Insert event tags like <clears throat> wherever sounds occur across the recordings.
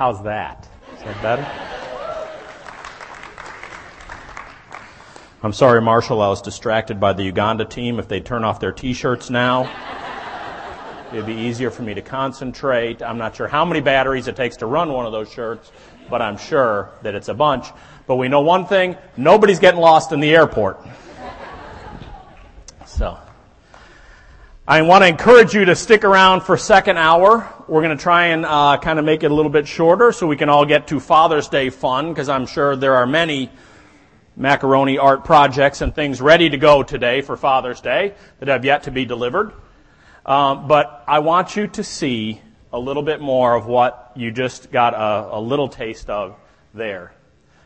How's that? Is that better? I'm sorry, Marshall, I was distracted by the Uganda team. If they turn off their t-shirts now, it'd be easier for me to concentrate. I'm not sure how many batteries it takes to run one of those shirts, but I'm sure that it's a bunch. But we know one thing, nobody's getting lost in the airport. So, I want to encourage you to stick around for second hour. We're going to try and uh, kind of make it a little bit shorter so we can all get to Father's Day fun, because I'm sure there are many macaroni art projects and things ready to go today for Father's Day that have yet to be delivered. Um, but I want you to see a little bit more of what you just got a, a little taste of there.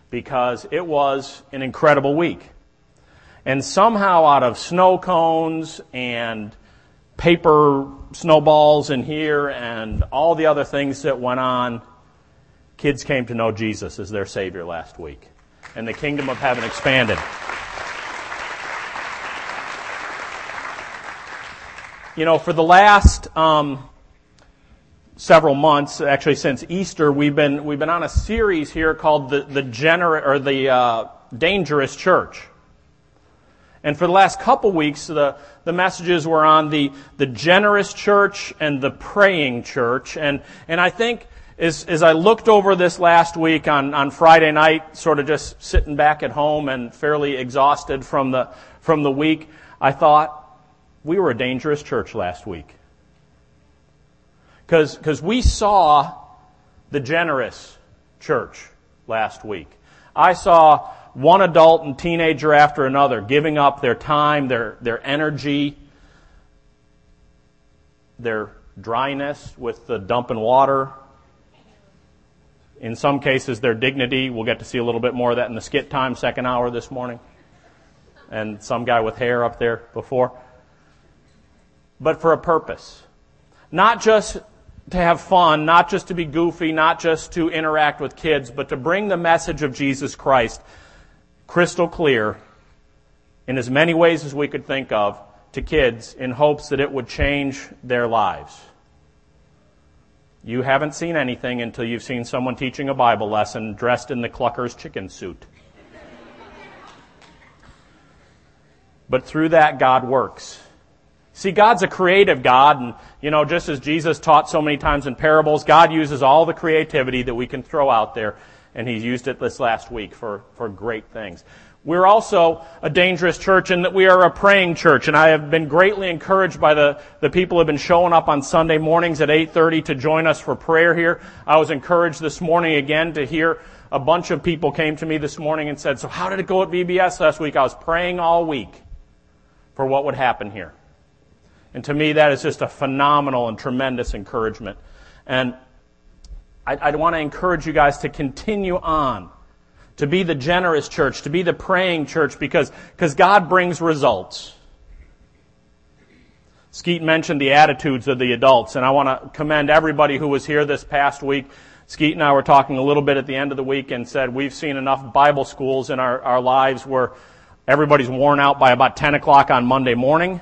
Because it was an incredible week. And somehow out of snow cones and paper snowballs in here and all the other things that went on, kids came to know Jesus as their Savior last week and the kingdom of heaven expanded. You know, for the last um, several months, actually since Easter, we've been we've been on a series here called the the gener- or the uh, dangerous church. And for the last couple weeks, the, the messages were on the, the generous church and the praying church. And, and I think as, as I looked over this last week on, on Friday night, sort of just sitting back at home and fairly exhausted from the, from the week, I thought, we were a dangerous church last week. Because we saw the generous church last week. I saw one adult and teenager after another giving up their time, their, their energy, their dryness with the dumping water, in some cases, their dignity. We'll get to see a little bit more of that in the skit time, second hour this morning. And some guy with hair up there before. But for a purpose. Not just to have fun, not just to be goofy, not just to interact with kids, but to bring the message of Jesus Christ crystal clear in as many ways as we could think of to kids in hopes that it would change their lives. You haven't seen anything until you've seen someone teaching a Bible lesson dressed in the Clucker's chicken suit. But through that, God works. See, God's a creative God, and, you know, just as Jesus taught so many times in parables, God uses all the creativity that we can throw out there, and He's used it this last week for, for great things. We're also a dangerous church in that we are a praying church, and I have been greatly encouraged by the, the people who have been showing up on Sunday mornings at 8.30 to join us for prayer here. I was encouraged this morning again to hear a bunch of people came to me this morning and said, so how did it go at VBS last week? I was praying all week for what would happen here. And to me, that is just a phenomenal and tremendous encouragement. And I, I want to encourage you guys to continue on to be the generous church, to be the praying church, because, because God brings results. Skeet mentioned the attitudes of the adults, and I want to commend everybody who was here this past week. Skeet and I were talking a little bit at the end of the week and said we've seen enough Bible schools in our, our lives where everybody's worn out by about 10 o'clock on Monday morning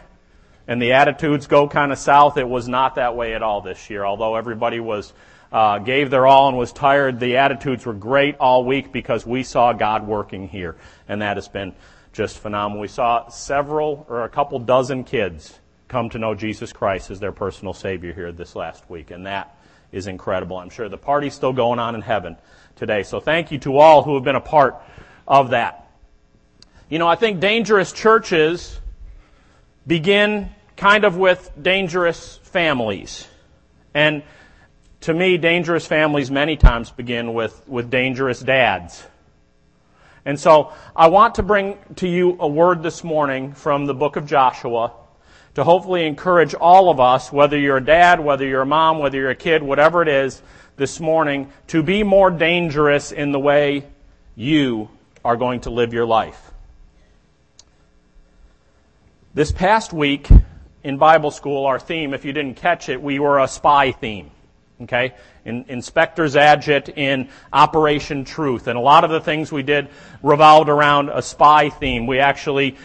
and the attitudes go kind of south. It was not that way at all this year, although everybody was uh, gave their all and was tired. The attitudes were great all week because we saw God working here, and that has been just phenomenal. We saw several or a couple dozen kids come to know Jesus Christ as their personal Savior here this last week, and that is incredible. I'm sure the party's still going on in heaven today. So thank you to all who have been a part of that. You know, I think dangerous churches begin kind of with dangerous families. And to me, dangerous families many times begin with, with dangerous dads. And so I want to bring to you a word this morning from the book of Joshua to hopefully encourage all of us, whether you're a dad, whether you're a mom, whether you're a kid, whatever it is, this morning, to be more dangerous in the way you are going to live your life. This past week in Bible school, our theme, if you didn't catch it, we were a spy theme. Okay? In Inspector Gadget in Operation Truth. And a lot of the things we did revolved around a spy theme. We actually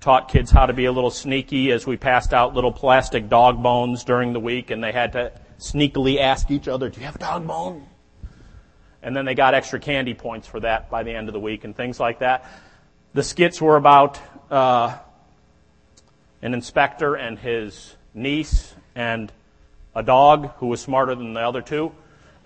taught kids how to be a little sneaky as we passed out little plastic dog bones during the week and they had to sneakily ask each other, do you have a dog bone? and then they got extra candy points for that by the end of the week and things like that. The skits were about uh, an inspector and his niece and a dog who was smarter than the other two.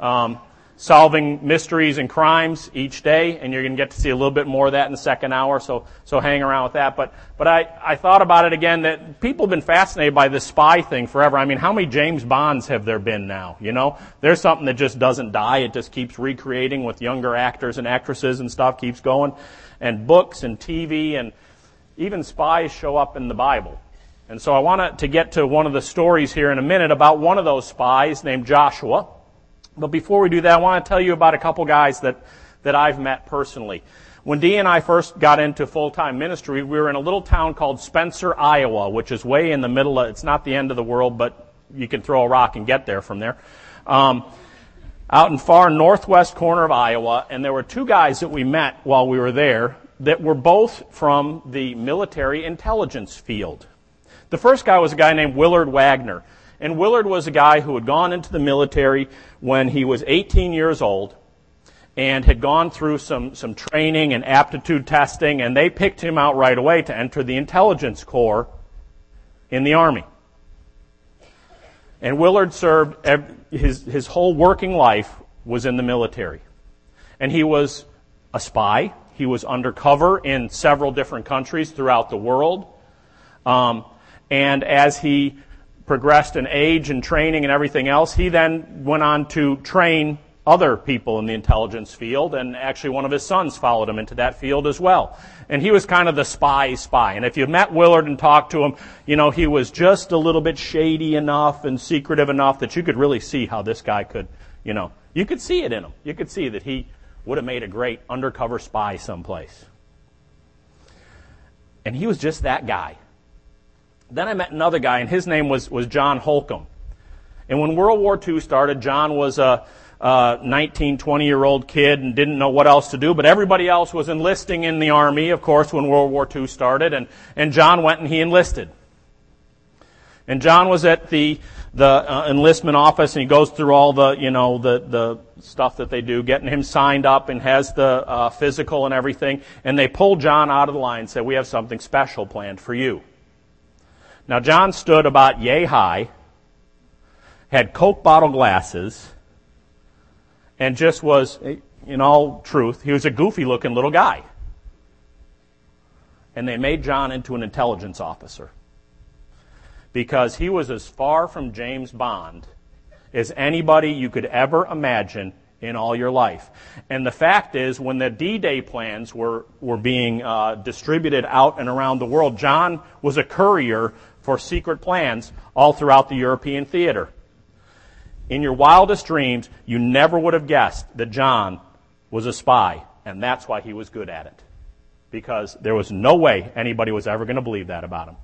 Um, solving mysteries and crimes each day, and you're going to get to see a little bit more of that in the second hour. So, so hang around with that. But, but I, I thought about it again that people have been fascinated by this spy thing forever. I mean, how many James Bonds have there been now? You know, there's something that just doesn't die. It just keeps recreating with younger actors and actresses and stuff keeps going, and books and TV and even spies show up in the Bible. And so I want to get to one of the stories here in a minute about one of those spies named Joshua. But before we do that, I want to tell you about a couple guys that, that I've met personally. When Dee and I first got into full-time ministry, we were in a little town called Spencer, Iowa, which is way in the middle of, it's not the end of the world, but you can throw a rock and get there from there. Um, out in far northwest corner of Iowa, and there were two guys that we met while we were there that were both from the military intelligence field. The first guy was a guy named Willard Wagner. And Willard was a guy who had gone into the military when he was 18 years old and had gone through some, some training and aptitude testing, and they picked him out right away to enter the intelligence corps in the Army. And Willard served, his, his whole working life was in the military. And he was a spy. He was undercover in several different countries throughout the world. Um, and as he progressed in age and training and everything else, he then went on to train other people in the intelligence field, and actually one of his sons followed him into that field as well. And he was kind of the spy spy. And if you met Willard and talked to him, you know, he was just a little bit shady enough and secretive enough that you could really see how this guy could, you know, you could see it in him. You could see that he would have made a great undercover spy someplace. And he was just that guy. Then I met another guy, and his name was, was John Holcomb. And when World War II started, John was a, a 19, 20 year old kid and didn't know what else to do, but everybody else was enlisting in the Army, of course, when World War II started, and, and John went and he enlisted. And John was at the, the uh, enlistment office and he goes through all the, you know, the, the stuff that they do, getting him signed up and has the uh, physical and everything. And they pull John out of the line and say, we have something special planned for you. Now, John stood about yay high, had Coke bottle glasses, and just was, in all truth, he was a goofy looking little guy. And they made John into an intelligence officer because he was as far from James Bond as anybody you could ever imagine in all your life. And the fact is, when the D-Day plans were, were being uh, distributed out and around the world, John was a courier for secret plans all throughout the European theater. In your wildest dreams, you never would have guessed that John was a spy, and that's why he was good at it. Because there was no way anybody was ever going to believe that about him.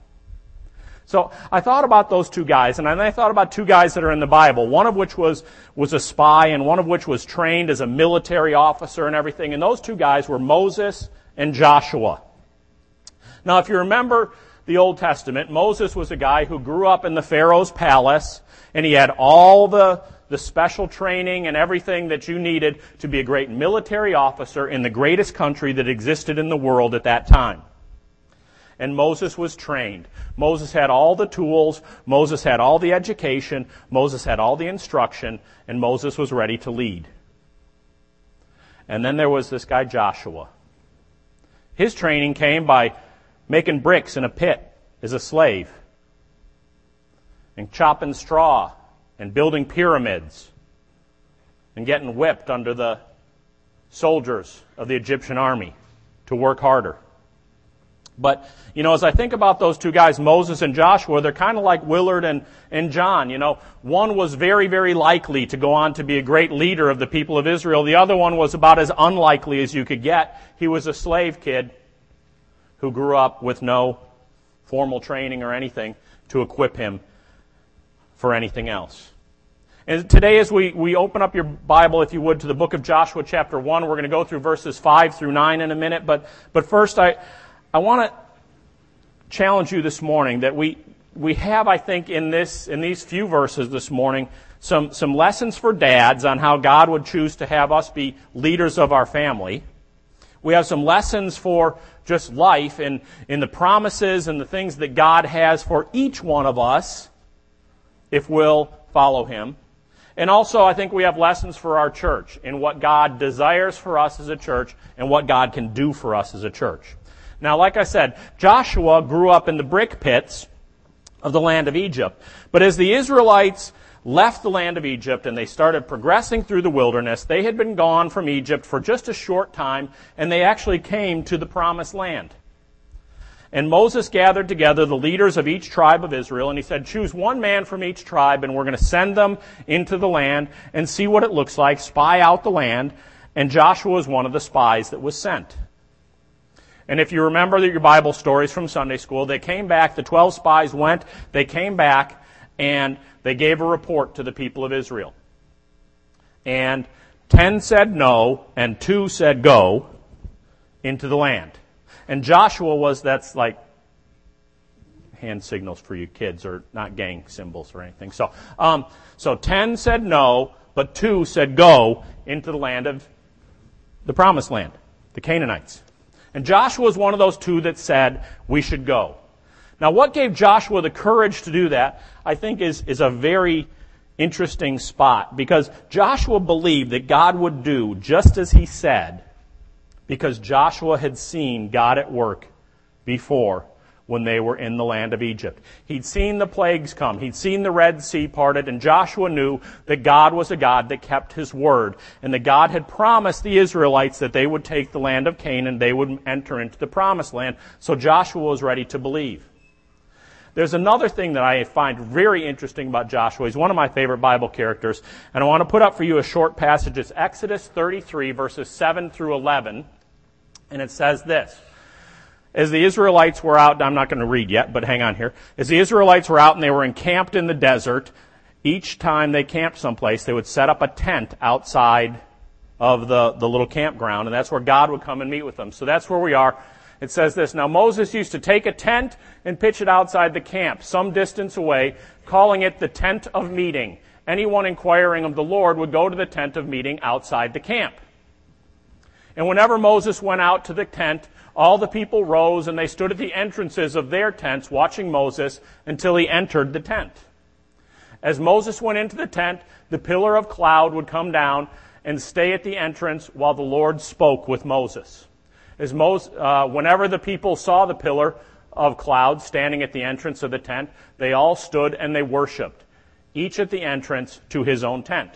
So I thought about those two guys, and I thought about two guys that are in the Bible, one of which was, was a spy, and one of which was trained as a military officer and everything, and those two guys were Moses and Joshua. Now, if you remember the Old Testament, Moses was a guy who grew up in the Pharaoh's palace, and he had all the, the special training and everything that you needed to be a great military officer in the greatest country that existed in the world at that time. And Moses was trained. Moses had all the tools, Moses had all the education, Moses had all the instruction, and Moses was ready to lead. And then there was this guy Joshua. His training came by making bricks in a pit as a slave, and chopping straw, and building pyramids, and getting whipped under the soldiers of the Egyptian army to work harder. But, you know, as I think about those two guys, Moses and Joshua, they're kind of like Willard and, and John. You know, one was very, very likely to go on to be a great leader of the people of Israel. The other one was about as unlikely as you could get. He was a slave kid who grew up with no formal training or anything to equip him for anything else. And today, as we, we open up your Bible, if you would, to the book of Joshua, chapter 1, we're going to go through verses 5 through 9 in a minute. But, but first, I, I want to challenge you this morning that we, we have, I think, in, this, in these few verses this morning, some, some lessons for dads on how God would choose to have us be leaders of our family. We have some lessons for just life and in the promises and the things that God has for each one of us if we'll follow Him. And also, I think we have lessons for our church in what God desires for us as a church and what God can do for us as a church. Now, like I said, Joshua grew up in the brick pits of the land of Egypt. But as the Israelites left the land of Egypt and they started progressing through the wilderness, they had been gone from Egypt for just a short time and they actually came to the promised land. And Moses gathered together the leaders of each tribe of Israel, and he said, Choose one man from each tribe, and we're going to send them into the land and see what it looks like, spy out the land. And Joshua was one of the spies that was sent. And if you remember that your Bible stories from Sunday school, they came back, the 12 spies went, they came back, and they gave a report to the people of Israel. And 10 said no, and 2 said go into the land. And Joshua was, that's like hand signals for you kids, or not gang symbols or anything. So, um, so 10 said no, but 2 said go into the land of the promised land, the Canaanites. And Joshua was one of those two that said, we should go. Now, what gave Joshua the courage to do that, I think, is, is a very interesting spot because Joshua believed that God would do just as he said because Joshua had seen God at work before when they were in the land of Egypt. He'd seen the plagues come. He'd seen the Red Sea parted, and Joshua knew that God was a God that kept his word, and that God had promised the Israelites that they would take the land of Canaan, they would enter into the promised land. So Joshua was ready to believe. There's another thing that I find very interesting about Joshua. He's one of my favorite Bible characters, and I want to put up for you a short passage. It's Exodus 33, verses 7 through 11, and it says this. As the Israelites were out, I'm not going to read yet, but hang on here. As the Israelites were out and they were encamped in the desert, each time they camped someplace, they would set up a tent outside of the, the little campground, and that's where God would come and meet with them. So that's where we are. It says this Now Moses used to take a tent and pitch it outside the camp, some distance away, calling it the tent of meeting. Anyone inquiring of the Lord would go to the tent of meeting outside the camp. And whenever Moses went out to the tent, all the people rose and they stood at the entrances of their tents watching Moses until he entered the tent. As Moses went into the tent, the pillar of cloud would come down and stay at the entrance while the Lord spoke with Moses. As Moses, uh, whenever the people saw the pillar of cloud standing at the entrance of the tent, they all stood and they worshiped, each at the entrance to his own tent.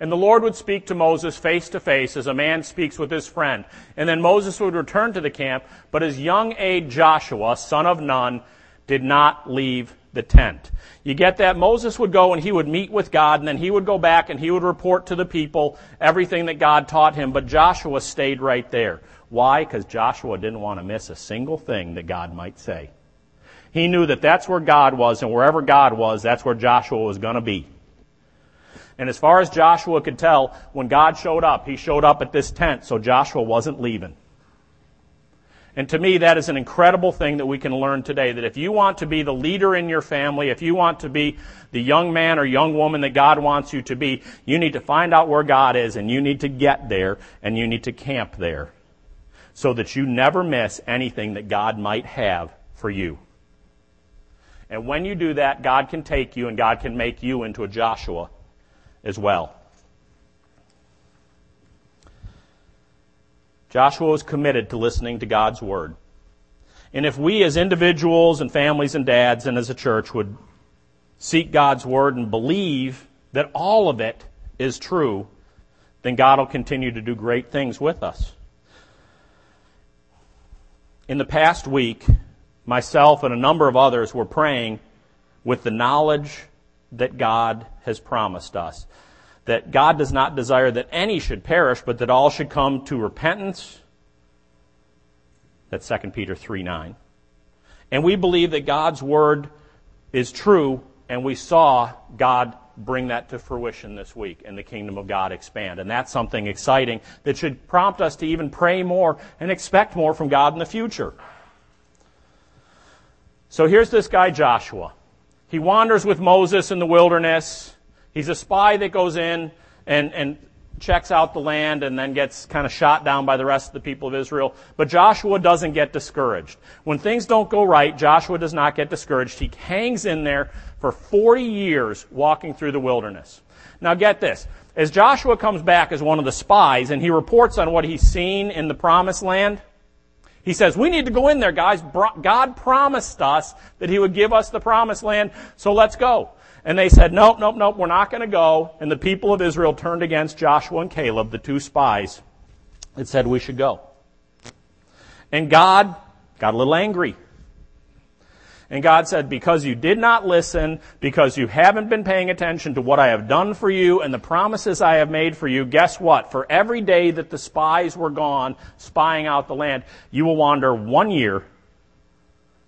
And the Lord would speak to Moses face to face as a man speaks with his friend. And then Moses would return to the camp, but his young aide Joshua, son of Nun, did not leave the tent. You get that? Moses would go and he would meet with God, and then he would go back and he would report to the people everything that God taught him, but Joshua stayed right there. Why? Because Joshua didn't want to miss a single thing that God might say. He knew that that's where God was, and wherever God was, that's where Joshua was going to be. And as far as Joshua could tell, when God showed up, he showed up at this tent, so Joshua wasn't leaving. And to me, that is an incredible thing that we can learn today. That if you want to be the leader in your family, if you want to be the young man or young woman that God wants you to be, you need to find out where God is and you need to get there and you need to camp there so that you never miss anything that God might have for you. And when you do that, God can take you and God can make you into a Joshua as well. Joshua was committed to listening to God's word. And if we as individuals and families and dads and as a church would seek God's word and believe that all of it is true, then God will continue to do great things with us. In the past week, myself and a number of others were praying with the knowledge that God has promised us. That God does not desire that any should perish, but that all should come to repentance. That's 2 Peter 3 9. And we believe that God's word is true, and we saw God bring that to fruition this week and the kingdom of God expand. And that's something exciting that should prompt us to even pray more and expect more from God in the future. So here's this guy, Joshua. He wanders with Moses in the wilderness. He's a spy that goes in and, and checks out the land and then gets kind of shot down by the rest of the people of Israel. But Joshua doesn't get discouraged. When things don't go right, Joshua does not get discouraged. He hangs in there for 40 years walking through the wilderness. Now get this. As Joshua comes back as one of the spies and he reports on what he's seen in the promised land, he says, we need to go in there, guys. God promised us that he would give us the promised land, so let's go. And they said, nope, nope, nope, we're not going to go. And the people of Israel turned against Joshua and Caleb, the two spies, and said we should go. And God got a little angry. And God said, because you did not listen, because you haven't been paying attention to what I have done for you and the promises I have made for you, guess what? For every day that the spies were gone spying out the land, you will wander one year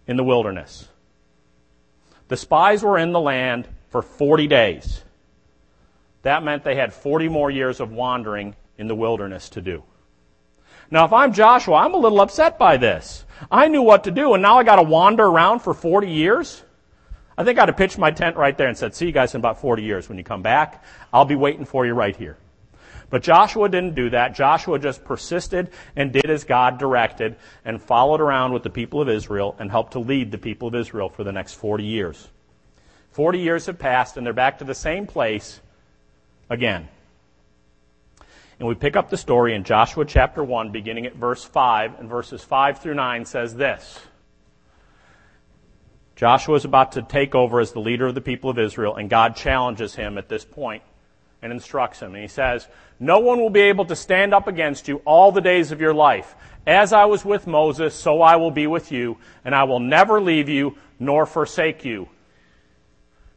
in the wilderness. The spies were in the land for 40 days. That meant they had 40 more years of wandering in the wilderness to do. Now, if I'm Joshua, I'm a little upset by this. I knew what to do, and now I got to wander around for 40 years. I think I'd have pitched my tent right there and said, See you guys in about 40 years. When you come back, I'll be waiting for you right here. But Joshua didn't do that. Joshua just persisted and did as God directed and followed around with the people of Israel and helped to lead the people of Israel for the next 40 years. 40 years have passed and they're back to the same place again. And we pick up the story in Joshua chapter 1, beginning at verse 5, and verses 5 through 9 says this Joshua is about to take over as the leader of the people of Israel, and God challenges him at this point and instructs him. And he says, No one will be able to stand up against you all the days of your life. As I was with Moses, so I will be with you, and I will never leave you nor forsake you.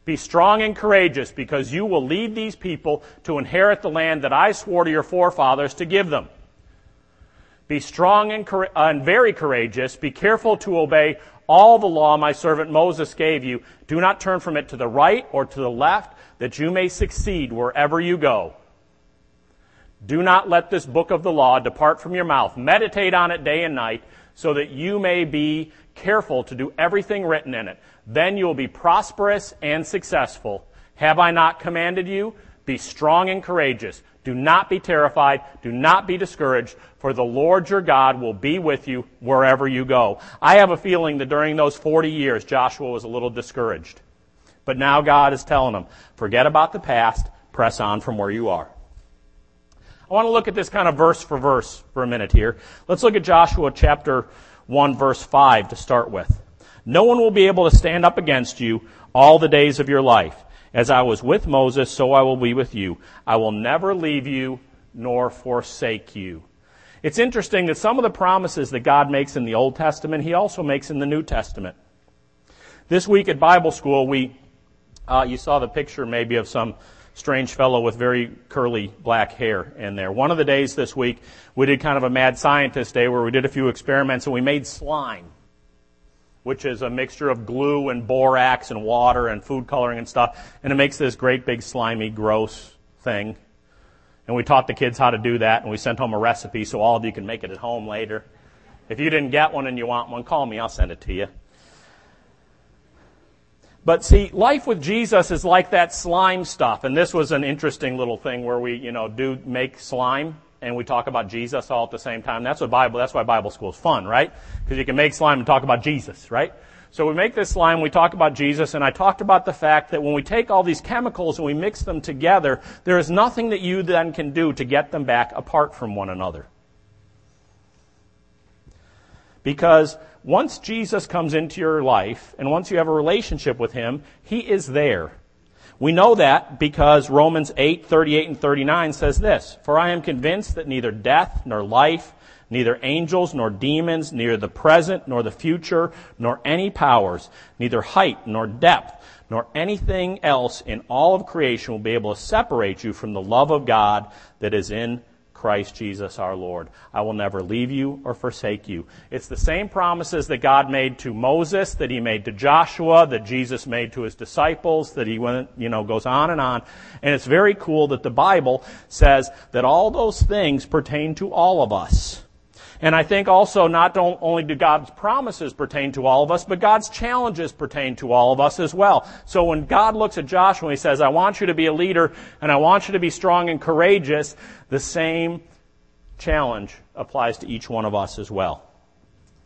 Be strong and courageous, because you will lead these people to inherit the land that I swore to your forefathers to give them. Be strong and, cor- uh, and, very courageous. Be careful to obey all the law my servant Moses gave you. Do not turn from it to the right or to the left, that you may succeed wherever you go. Do not let this book of the law depart from your mouth. Meditate on it day and night, so that you may be careful to do everything written in it. Then you will be prosperous and successful. Have I not commanded you? Be strong and courageous. Do not be terrified. Do not be discouraged, for the Lord your God will be with you wherever you go. I have a feeling that during those 40 years, Joshua was a little discouraged. But now God is telling him, forget about the past, press on from where you are. I want to look at this kind of verse for verse for a minute here. Let's look at Joshua chapter 1 verse 5 to start with. No one will be able to stand up against you all the days of your life. As I was with Moses, so I will be with you. I will never leave you nor forsake you. It's interesting that some of the promises that God makes in the Old Testament, He also makes in the New Testament. This week at Bible school, we, uh, you saw the picture maybe of some strange fellow with very curly black hair in there. One of the days this week, we did kind of a mad scientist day where we did a few experiments and we made slime which is a mixture of glue and borax and water and food coloring and stuff. And it makes this great big slimy, gross thing. And we taught the kids how to do that and we sent home a recipe so all of you can make it at home later. If you didn't get one and you want one, call me. I'll send it to you. But see, life with Jesus is like that slime stuff. And this was an interesting little thing where we, you know, do make slime and we talk about Jesus all at the same time. That's what Bible, that's why Bible school is fun, right? Because you can make slime and talk about Jesus, right? So we make this slime, we talk about Jesus, and I talked about the fact that when we take all these chemicals and we mix them together, there is nothing that you then can do to get them back apart from one another. Because once Jesus comes into your life, and once you have a relationship with Him, He is there. We know that because Romans 8, 38 and 39 says this, For I am convinced that neither death nor life, neither angels nor demons, neither the present nor the future, nor any powers, neither height nor depth, nor anything else in all of creation will be able to separate you from the love of God that is in Christ Jesus our Lord. I will never leave you or forsake you. It's the same promises that God made to Moses, that he made to Joshua, that Jesus made to his disciples, that he went, you know, goes on and on. And it's very cool that the Bible says that all those things pertain to all of us. And I think also not only do God's promises pertain to all of us, but God's challenges pertain to all of us as well. So when God looks at Joshua and he says, I want you to be a leader and I want you to be strong and courageous, the same challenge applies to each one of us as well.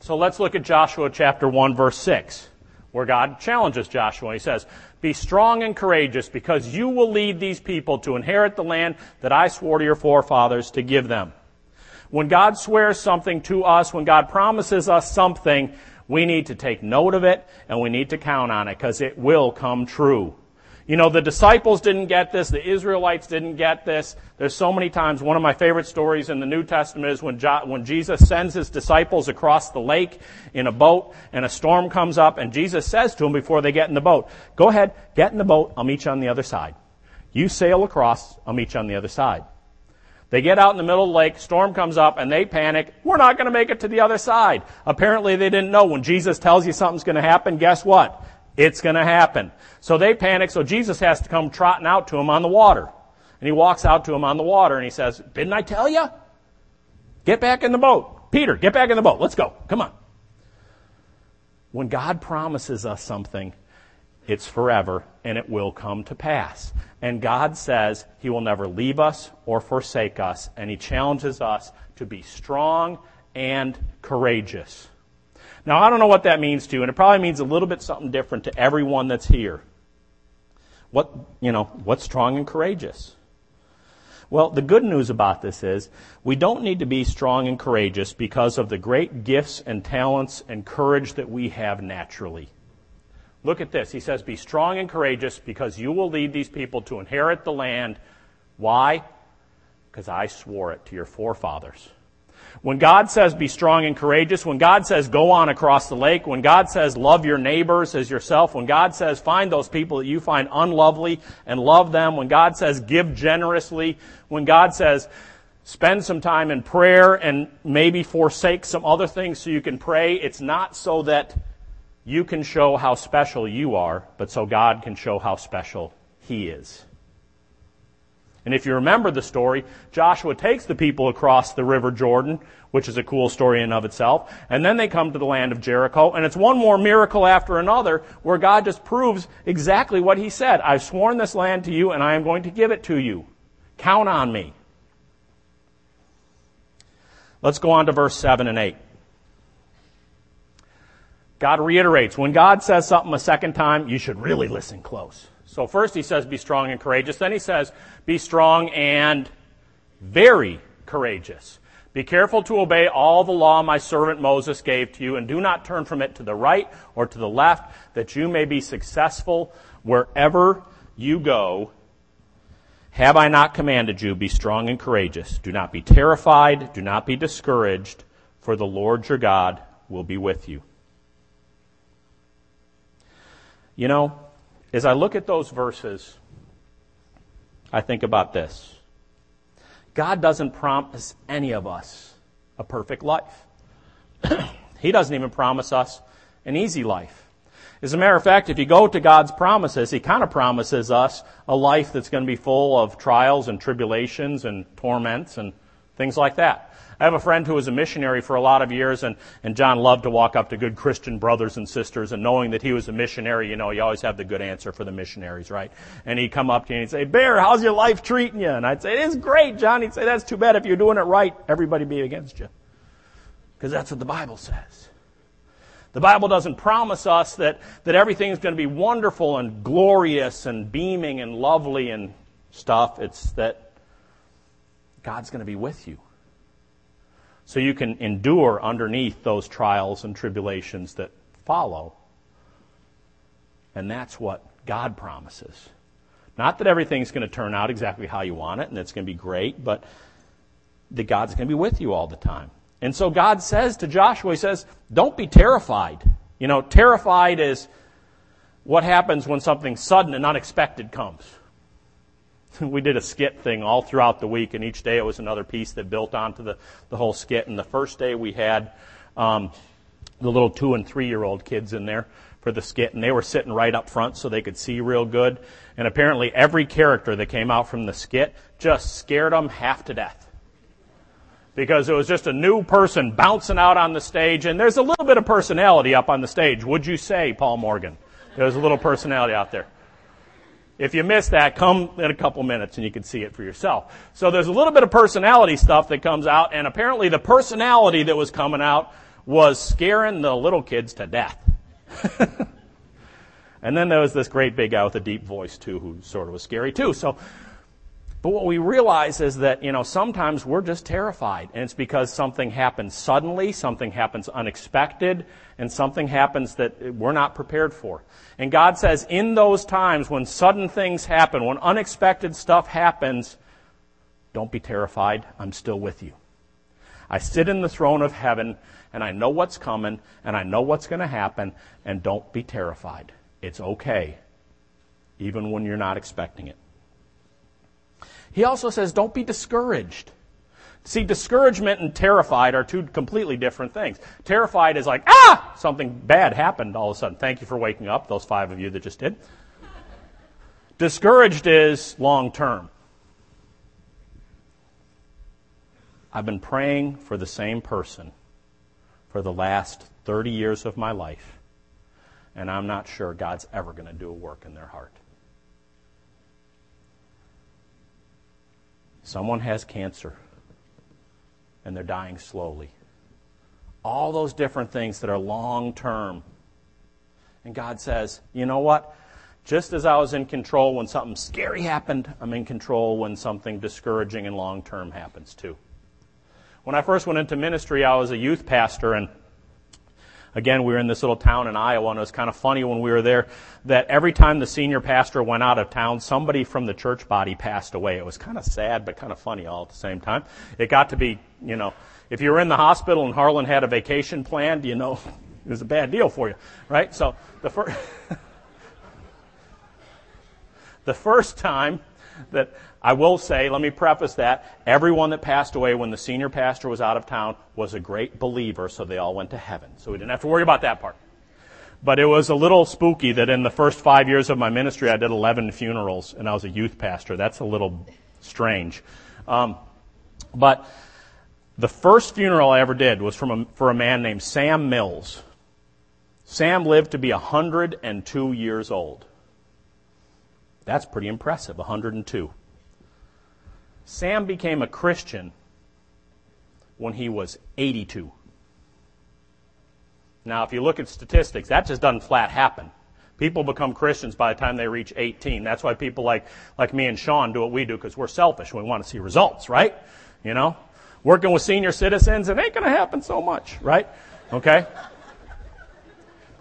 So let's look at Joshua chapter 1 verse 6, where God challenges Joshua. He says, Be strong and courageous because you will lead these people to inherit the land that I swore to your forefathers to give them. When God swears something to us, when God promises us something, we need to take note of it and we need to count on it because it will come true. You know, the disciples didn't get this. The Israelites didn't get this. There's so many times. One of my favorite stories in the New Testament is when, when Jesus sends his disciples across the lake in a boat and a storm comes up and Jesus says to them before they get in the boat, go ahead, get in the boat. I'll meet you on the other side. You sail across. I'll meet you on the other side. They get out in the middle of the lake, storm comes up, and they panic. We're not going to make it to the other side. Apparently they didn't know when Jesus tells you something's going to happen, guess what? It's going to happen. So they panic, so Jesus has to come trotting out to them on the water. And he walks out to them on the water and he says, Didn't I tell you? Get back in the boat. Peter, get back in the boat. Let's go. Come on. When God promises us something, it's forever and it will come to pass. And God says He will never leave us or forsake us, and He challenges us to be strong and courageous. Now, I don't know what that means to you, and it probably means a little bit something different to everyone that's here. What, you know, what's strong and courageous? Well, the good news about this is we don't need to be strong and courageous because of the great gifts and talents and courage that we have naturally. Look at this. He says, Be strong and courageous because you will lead these people to inherit the land. Why? Because I swore it to your forefathers. When God says be strong and courageous, when God says go on across the lake, when God says love your neighbors as yourself, when God says find those people that you find unlovely and love them, when God says give generously, when God says spend some time in prayer and maybe forsake some other things so you can pray, it's not so that you can show how special you are, but so God can show how special He is. And if you remember the story, Joshua takes the people across the river Jordan, which is a cool story in of itself, and then they come to the land of Jericho, and it's one more miracle after another where God just proves exactly what he said. I've sworn this land to you and I am going to give it to you. Count on me. Let's go on to verse 7 and 8. God reiterates, when God says something a second time, you should really listen close. So first he says, be strong and courageous. Then he says, be strong and very courageous. Be careful to obey all the law my servant Moses gave to you, and do not turn from it to the right or to the left, that you may be successful wherever you go. Have I not commanded you, be strong and courageous? Do not be terrified, do not be discouraged, for the Lord your God will be with you. You know, as I look at those verses, I think about this. God doesn't promise any of us a perfect life. <clears throat> he doesn't even promise us an easy life. As a matter of fact, if you go to God's promises, He kind of promises us a life that's going to be full of trials and tribulations and torments and things like that. I have a friend who was a missionary for a lot of years, and, and John loved to walk up to good Christian brothers and sisters, and knowing that he was a missionary, you know, you always have the good answer for the missionaries, right? And he'd come up to you and he'd say, Bear, how's your life treating you? And I'd say, it is great, John. He'd say, that's too bad. If you're doing it right, everybody be against you. Because that's what the Bible says. The Bible doesn't promise us that, that everything's going to be wonderful and glorious and beaming and lovely and stuff. It's that God's going to be with you so you can endure underneath those trials and tribulations that follow. And that's what God promises. Not that everything's going to turn out exactly how you want it and it's going to be great, but that God's going to be with you all the time. And so God says to Joshua, He says, don't be terrified. You know, terrified is what happens when something sudden and unexpected comes. <laughs> we did a skit thing all throughout the week, and each day it was another piece that built onto the, the whole skit. And the first day we had um, the little two and three year old kids in there for the skit, and they were sitting right up front so they could see real good. And apparently, every character that came out from the skit just scared them half to death. because it was just a new person bouncing out on the stage, and there's a little bit of personality up on the stage. Would you say, Paul Morgan? There's a little personality out there. If you missed that, come in a couple minutes and you can see it for yourself. So there's a little bit of personality stuff that comes out, and apparently the personality that was coming out was scaring the little kids to death. <laughs> and then there was this great big guy with a deep voice too, who sort of was scary too. So but what we realize is that, you know, sometimes we're just terrified. And it's because something happens suddenly, something happens unexpected, and something happens that we're not prepared for. And God says, in those times when sudden things happen, when unexpected stuff happens, don't be terrified. I'm still with you. I sit in the throne of heaven, and I know what's coming, and I know what's going to happen, and don't be terrified. It's okay, even when you're not expecting it. He also says, don't be discouraged. See, discouragement and terrified are two completely different things. Terrified is like, ah, something bad happened all of a sudden. Thank you for waking up, those five of you that just did. Discouraged is long term. I've been praying for the same person for the last 30 years of my life, and I'm not sure God's ever going to do a work in their heart. Someone has cancer and they're dying slowly. All those different things that are long term. And God says, you know what? Just as I was in control when something scary happened, I'm in control when something discouraging and long term happens too. When I first went into ministry, I was a youth pastor and again, we were in this little town in Iowa, and it was kind of funny when we were there that every time the senior pastor went out of town, somebody from the church body passed away. It was kind of sad, but kind of funny all at the same time. It got to be, you know, if you were in the hospital and Harlan had a vacation planned, you know, <laughs> it was a bad deal for you, right? So the first. <laughs> the first time <laughs> that I will say, let me preface that, everyone that passed away when the senior pastor was out of town was a great believer, so they all went to heaven. So we didn't have to worry about that part. But it was a little spooky that in the first five years of my ministry, I did 11 funerals, and I was a youth pastor. That's a little strange. Um, but the first funeral I ever did was from a, for a man named Sam Mills. Sam lived to be 102 years old. That's pretty impressive, 102. Sam became a Christian when he was 82. Now, if you look at statistics, that just doesn't flat happen. People become Christians by the time they reach 18. That's why people like, like me and Sean do what we do because we're selfish we want to see results, right? You know? Working with senior citizens, it ain't going to happen so much, right? Okay?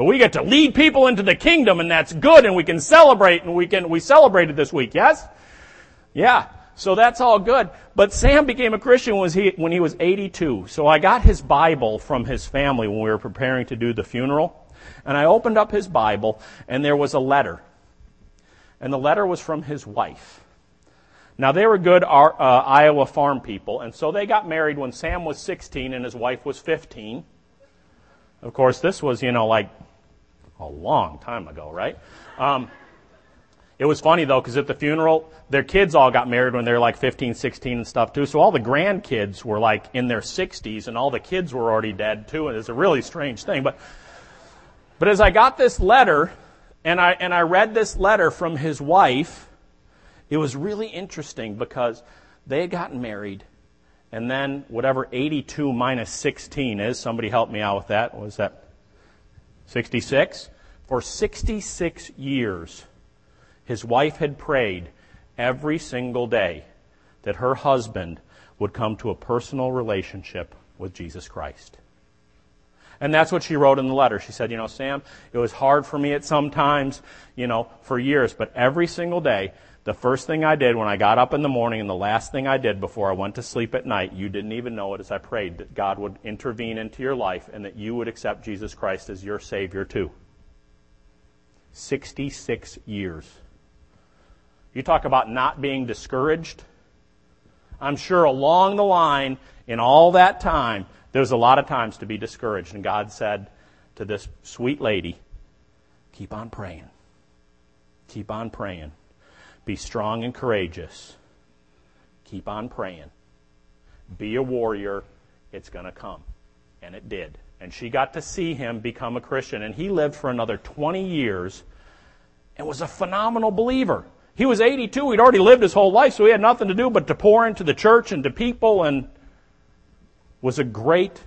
But we get to lead people into the kingdom and that's good and we can celebrate and we can, we celebrated this week, yes? Yeah. So that's all good. But Sam became a Christian when he, when he was 82. So I got his Bible from his family when we were preparing to do the funeral. And I opened up his Bible and there was a letter. And the letter was from his wife. Now they were good uh, Iowa farm people, and so they got married when Sam was 16 and his wife was 15. Of course, this was, you know, like a long time ago, right? Um, it was funny though, because at the funeral, their kids all got married when they were like 15, 16 and stuff too. So all the grandkids were like in their 60s and all the kids were already dead too. And it's a really strange thing. But, but as I got this letter and I, and I read this letter from his wife, it was really interesting because they had gotten married and then whatever 82 minus 16 is, somebody help me out with that. Was that 66? For 66 years, his wife had prayed every single day that her husband would come to a personal relationship with Jesus Christ. And that's what she wrote in the letter. She said, You know, Sam, it was hard for me at some times, you know, for years, but every single day, the first thing I did when I got up in the morning and the last thing I did before I went to sleep at night, you didn't even know it as I prayed that God would intervene into your life and that you would accept Jesus Christ as your Savior too. 66 years. You talk about not being discouraged. I'm sure along the line, in all that time, there was a lot of times to be discouraged. And God said to this sweet lady, keep on praying. Keep on praying. Be strong and courageous. Keep on praying. Be a warrior. It's going to come. And it did. And she got to see him become a Christian. And he lived for another 20 years and was a phenomenal believer. He was 82. He'd already lived his whole life, so he had nothing to do but to pour into the church and to people and was a great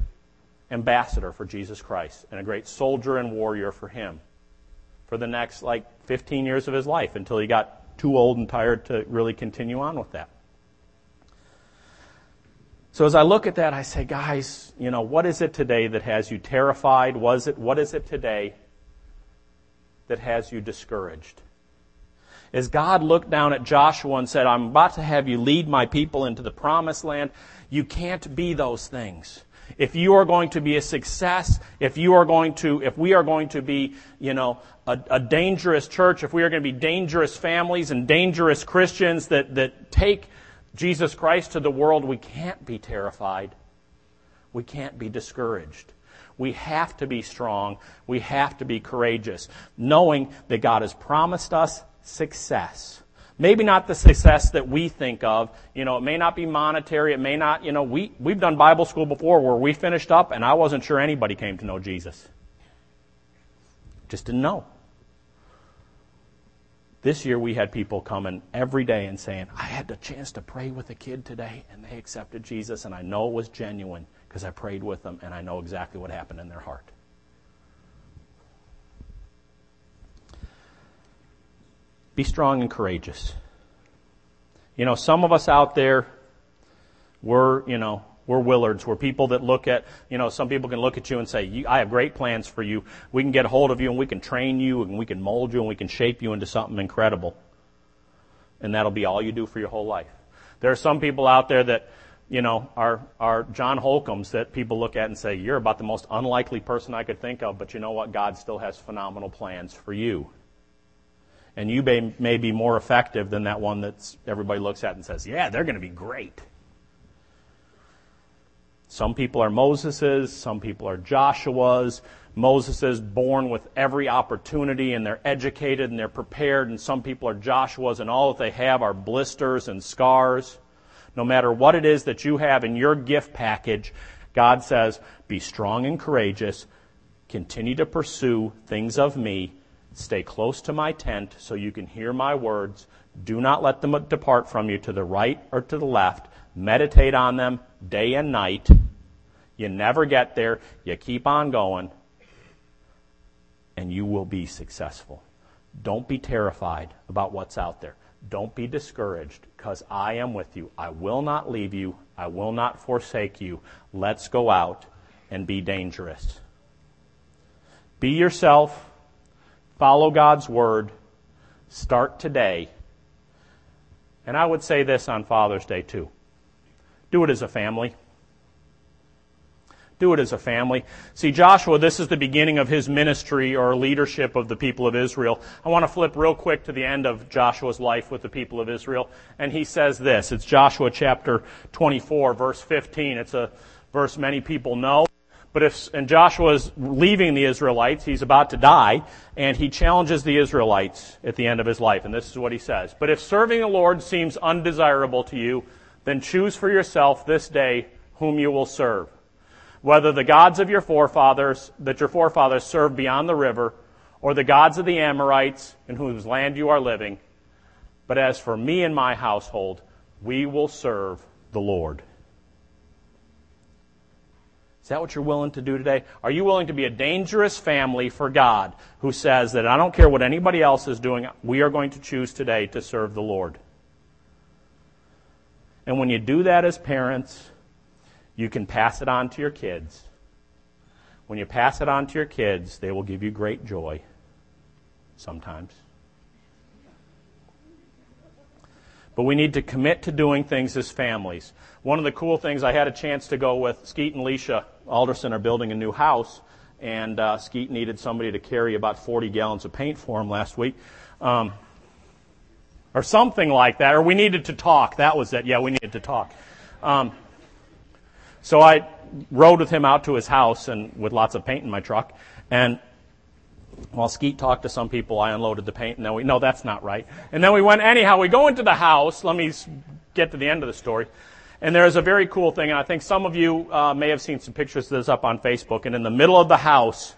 ambassador for Jesus Christ and a great soldier and warrior for him for the next like 15 years of his life until he got too old and tired to really continue on with that. So as I look at that, I say, guys, you know, what is it today that has you terrified? Was it, what is it today that has you discouraged? As God looked down at Joshua and said, I'm about to have you lead my people into the promised land, you can't be those things. If you are going to be a success, if you are going to, if we are going to be, you know, a, a dangerous church, if we are going to be dangerous families and dangerous Christians that, that take Jesus Christ to the world, we can't be terrified. We can't be discouraged. We have to be strong. We have to be courageous, knowing that God has promised us success. Maybe not the success that we think of. You know, it may not be monetary. It may not, you know, we, we've done Bible school before where we finished up and I wasn't sure anybody came to know Jesus. Just didn't know. This year we had people coming every day and saying, I had the chance to pray with a kid today and they accepted Jesus and I know it was genuine because I prayed with them and I know exactly what happened in their heart. Be strong and courageous. You know, some of us out there, we're, you know, we're Willards. We're people that look at, you know, some people can look at you and say, I have great plans for you. We can get a hold of you and we can train you and we can mold you and we can shape you into something incredible. And that'll be all you do for your whole life. There are some people out there that, you know, are, are John Holcombs that people look at and say, you're about the most unlikely person I could think of, but you know what? God still has phenomenal plans for you. And you may, may be more effective than that one that everybody looks at and says, yeah, they're going to be great. Some people are Moses's, some people are Joshua's. Moses is born with every opportunity and they're educated and they're prepared, and some people are Joshua's and all that they have are blisters and scars. No matter what it is that you have in your gift package, God says, be strong and courageous, continue to pursue things of me, stay close to my tent so you can hear my words, do not let them depart from you to the right or to the left, meditate on them day and night, you never get there. You keep on going, and you will be successful. Don't be terrified about what's out there. Don't be discouraged, because I am with you. I will not leave you. I will not forsake you. Let's go out and be dangerous. Be yourself. Follow God's word. Start today. And I would say this on Father's Day, too. Do it as a family. Do it as a family. See, Joshua, this is the beginning of his ministry or leadership of the people of Israel. I want to flip real quick to the end of Joshua's life with the people of Israel. And he says this. It's Joshua chapter 24, verse 15. It's a verse many people know. But if, and Joshua is leaving the Israelites, he's about to die, and he challenges the Israelites at the end of his life. And this is what he says. But if serving the Lord seems undesirable to you, then choose for yourself this day whom you will serve whether the gods of your forefathers, that your forefathers served beyond the river, or the gods of the Amorites in whose land you are living. But as for me and my household, we will serve the Lord. Is that what you're willing to do today? Are you willing to be a dangerous family for God who says that I don't care what anybody else is doing, we are going to choose today to serve the Lord? And when you do that as parents, you can pass it on to your kids. When you pass it on to your kids, they will give you great joy sometimes. But we need to commit to doing things as families. One of the cool things I had a chance to go with Skeet and Leisha Alderson are building a new house, and uh, Skeet needed somebody to carry about 40 gallons of paint for him last week. Um, or something like that. Or we needed to talk. That was it. Yeah, we needed to talk. Um, so I rode with him out to his house and with lots of paint in my truck. And while Skeet talked to some people, I unloaded the paint, and then we, no, that's not right. And then we went, anyhow, we go into the house. Let me get to the end of the story. And there's a very cool thing, and I think some of you uh, may have seen some pictures of this up on Facebook. And in the middle of the house,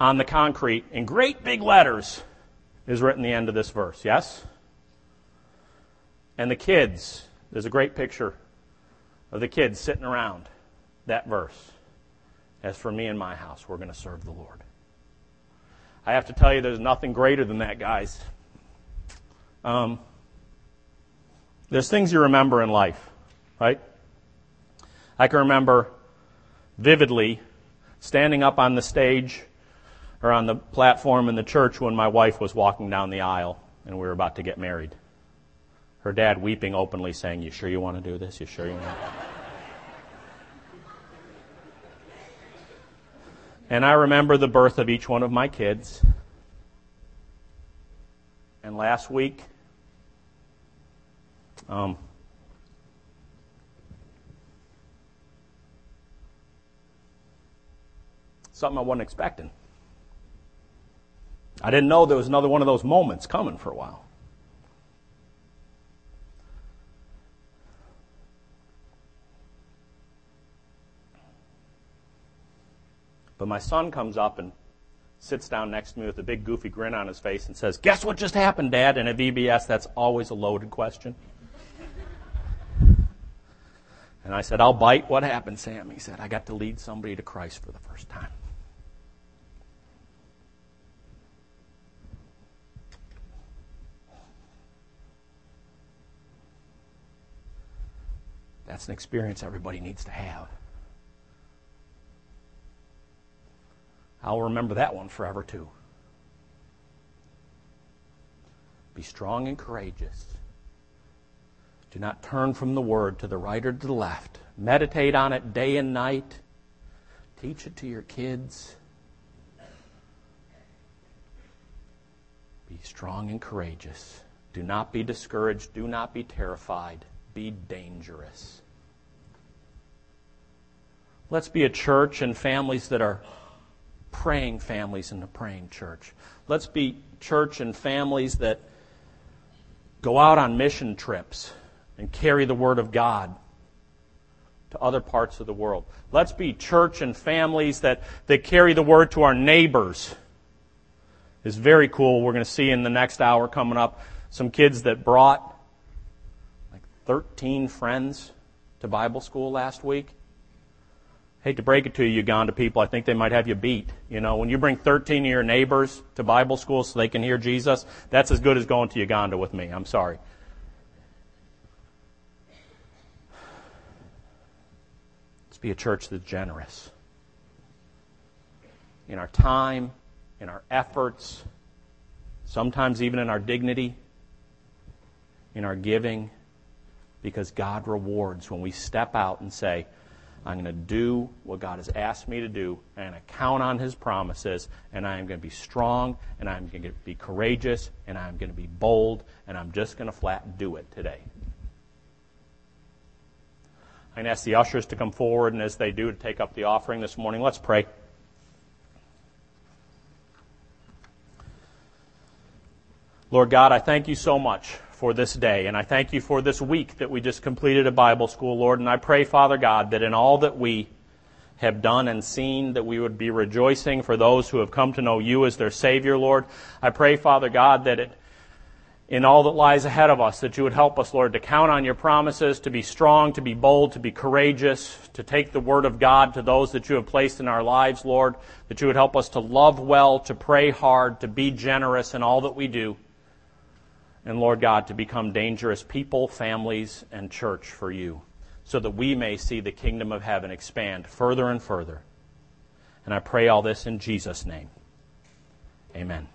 on the concrete, in great big letters, is written the end of this verse. Yes? And the kids, there's a great picture of the kids sitting around that verse. As for me and my house, we're going to serve the Lord. I have to tell you, there's nothing greater than that, guys. Um, there's things you remember in life, right? I can remember vividly standing up on the stage or on the platform in the church when my wife was walking down the aisle and we were about to get married. Her dad weeping openly saying, You sure you want to do this? You sure you want to? And I remember the birth of each one of my kids. And last week, um, something I wasn't expecting. I didn't know there was another one of those moments coming for a while. But my son comes up and sits down next to me with a big goofy grin on his face and says, Guess what just happened, Dad? And at VBS, that's always a loaded question. And I said, I'll bite. What happened, Sam? He said, I got to lead somebody to Christ for the first time. That's an experience everybody needs to have. I'll remember that one forever too. Be strong and courageous. Do not turn from the word to the right or to the left. Meditate on it day and night. Teach it to your kids. Be strong and courageous. Do not be discouraged. Do not be terrified. Be dangerous. Let's be a church and families that are praying families in the praying church. Let's be church and families that go out on mission trips and carry the Word of God to other parts of the world. Let's be church and families that, that carry the Word to our neighbors. It's very cool. We're going to see in the next hour coming up some kids that brought like 13 friends to Bible school last week hate to break it to you, Uganda people, I think they might have you beat. You know, when you bring 13 of your neighbors to Bible school so they can hear Jesus, that's as good as going to Uganda with me. I'm sorry. Let's be a church that's generous. In our time, in our efforts, sometimes even in our dignity, in our giving, because God rewards when we step out and say, I'm going to do what God has asked me to do, and I count on His promises, and I am going to be strong, and I'm going to be courageous, and I'm going to be bold, and I'm just going to flat do it today. I'm going to ask the ushers to come forward, and as they do, to take up the offering this morning. Let's pray. Lord God, I thank you so much for this day. And I thank you for this week that we just completed a Bible school, Lord. And I pray, Father God, that in all that we have done and seen, that we would be rejoicing for those who have come to know you as their Savior, Lord. I pray, Father God, that it, in all that lies ahead of us, that you would help us, Lord, to count on your promises, to be strong, to be bold, to be courageous, to take the word of God to those that you have placed in our lives, Lord, that you would help us to love well, to pray hard, to be generous in all that we do and Lord God, to become dangerous people, families, and church for you, so that we may see the kingdom of heaven expand further and further. And I pray all this in Jesus' name. Amen.